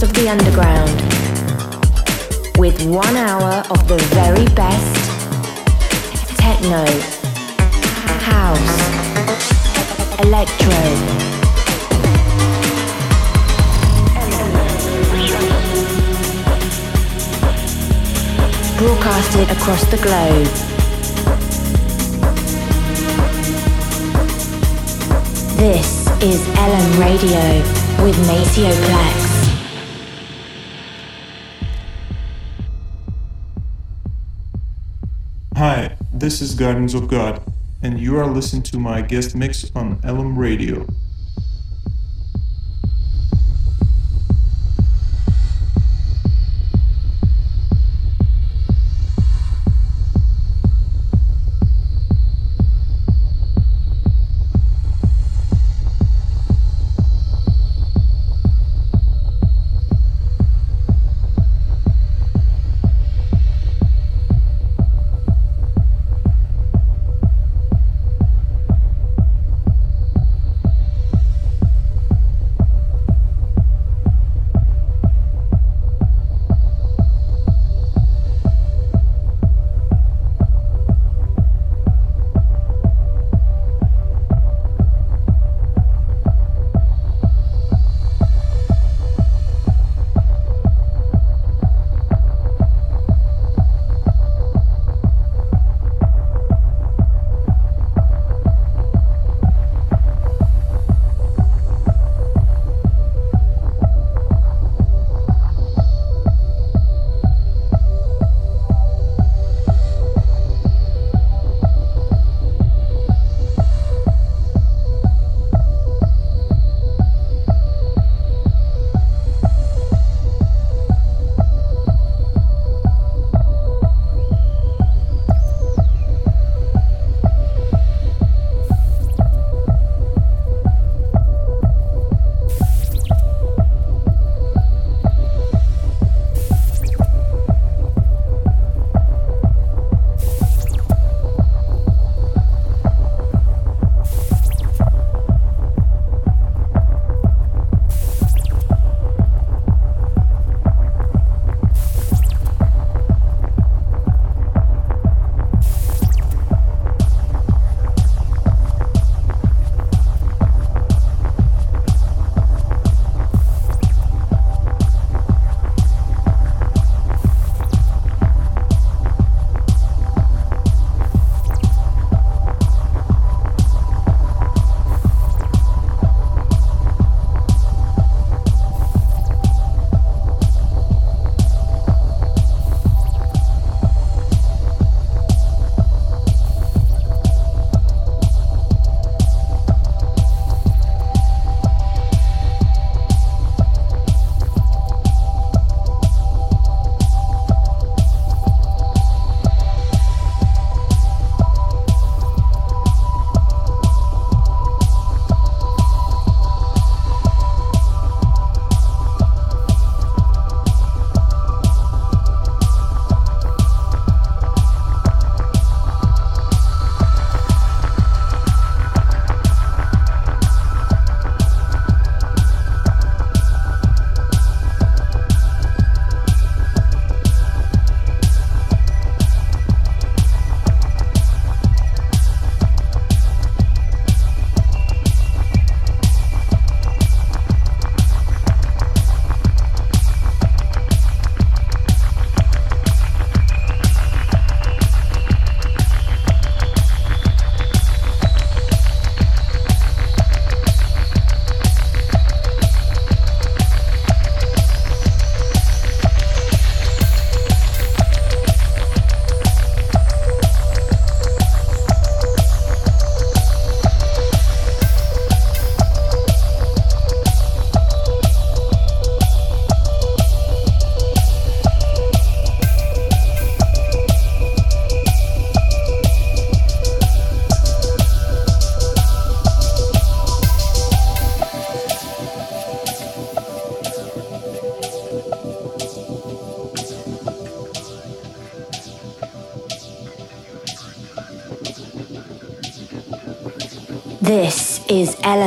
sounds of the underground with one hour of the very best techno, house, electro. Broadcasted across the globe. This is LM Radio with Maceo Plex. Is Gardens of God, and you are listening to my guest mix on LM Radio.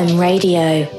LM Radio.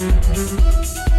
Música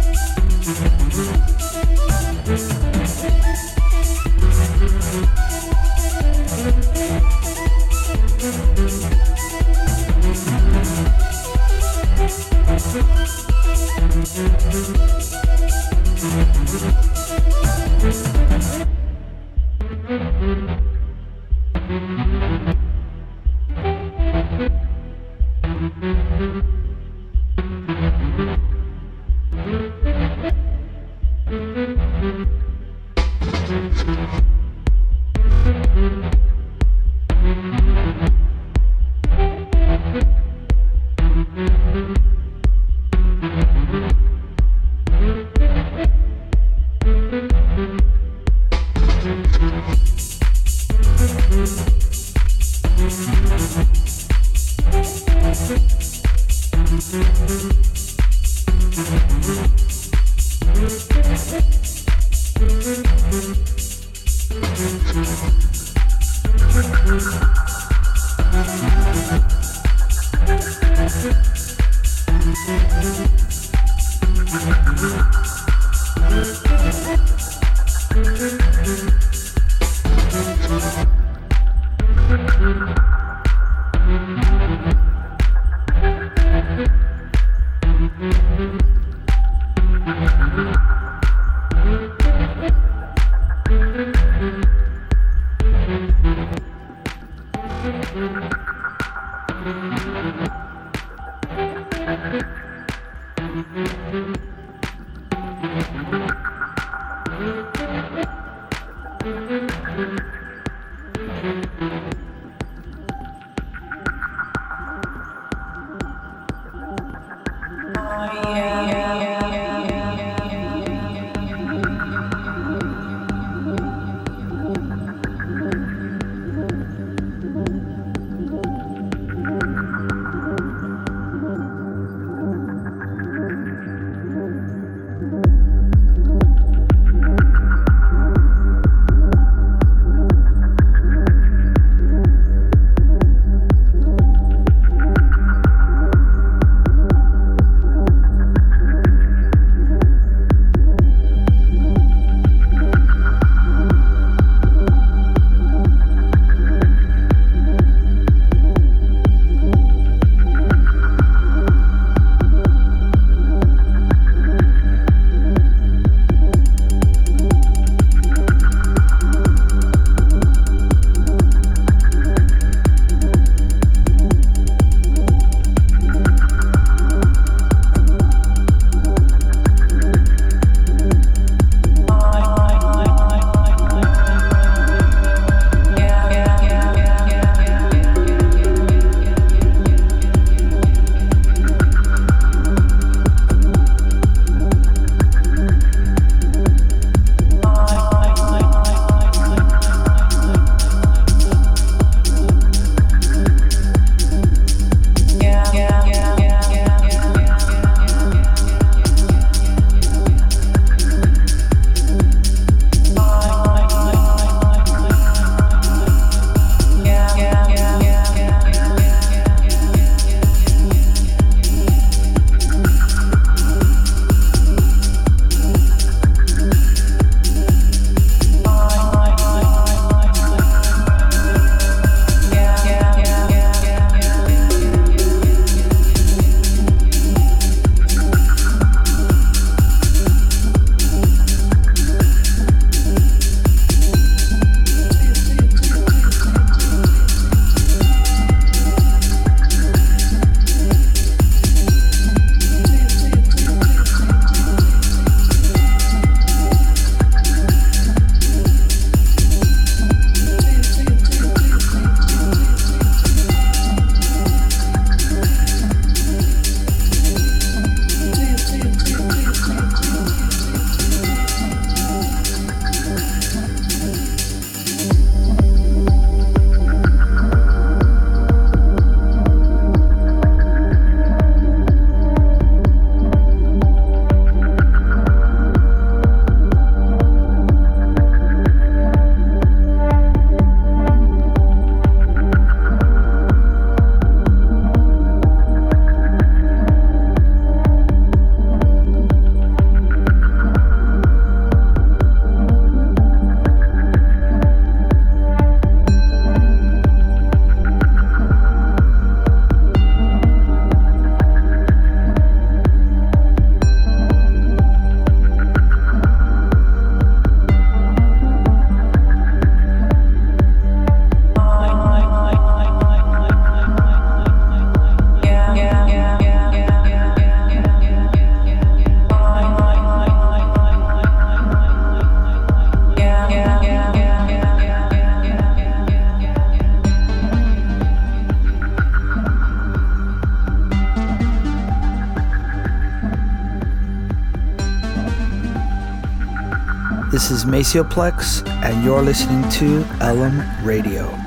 This is Maceo Plex, and you're listening to LM Radio.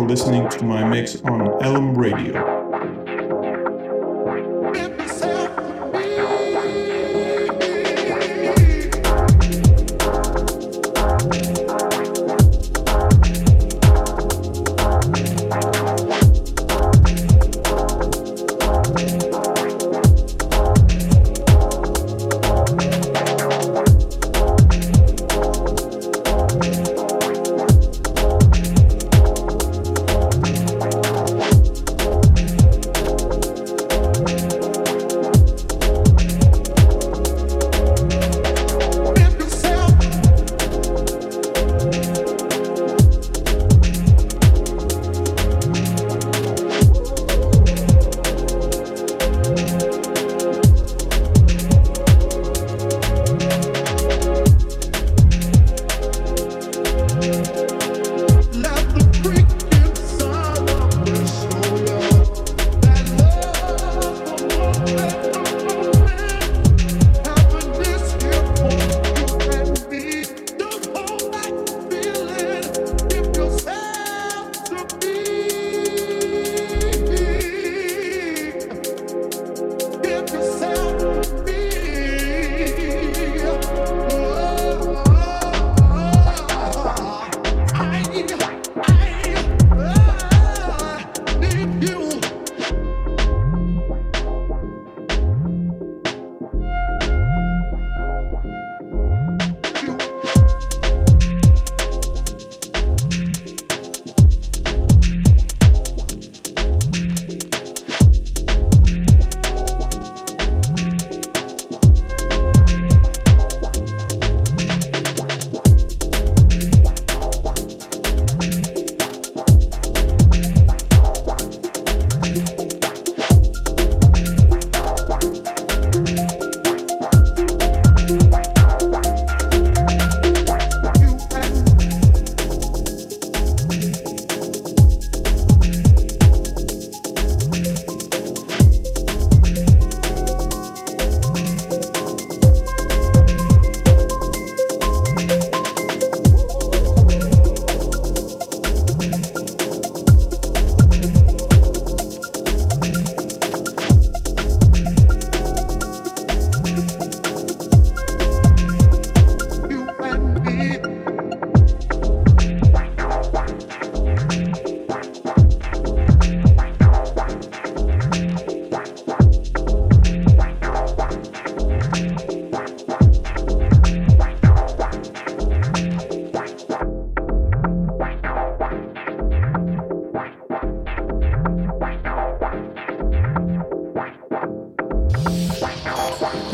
For listening to my mix on LM Radio.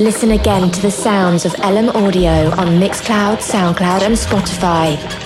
Listen again to the sounds of LM Radio on Mixcloud, SoundCloud, and Spotify.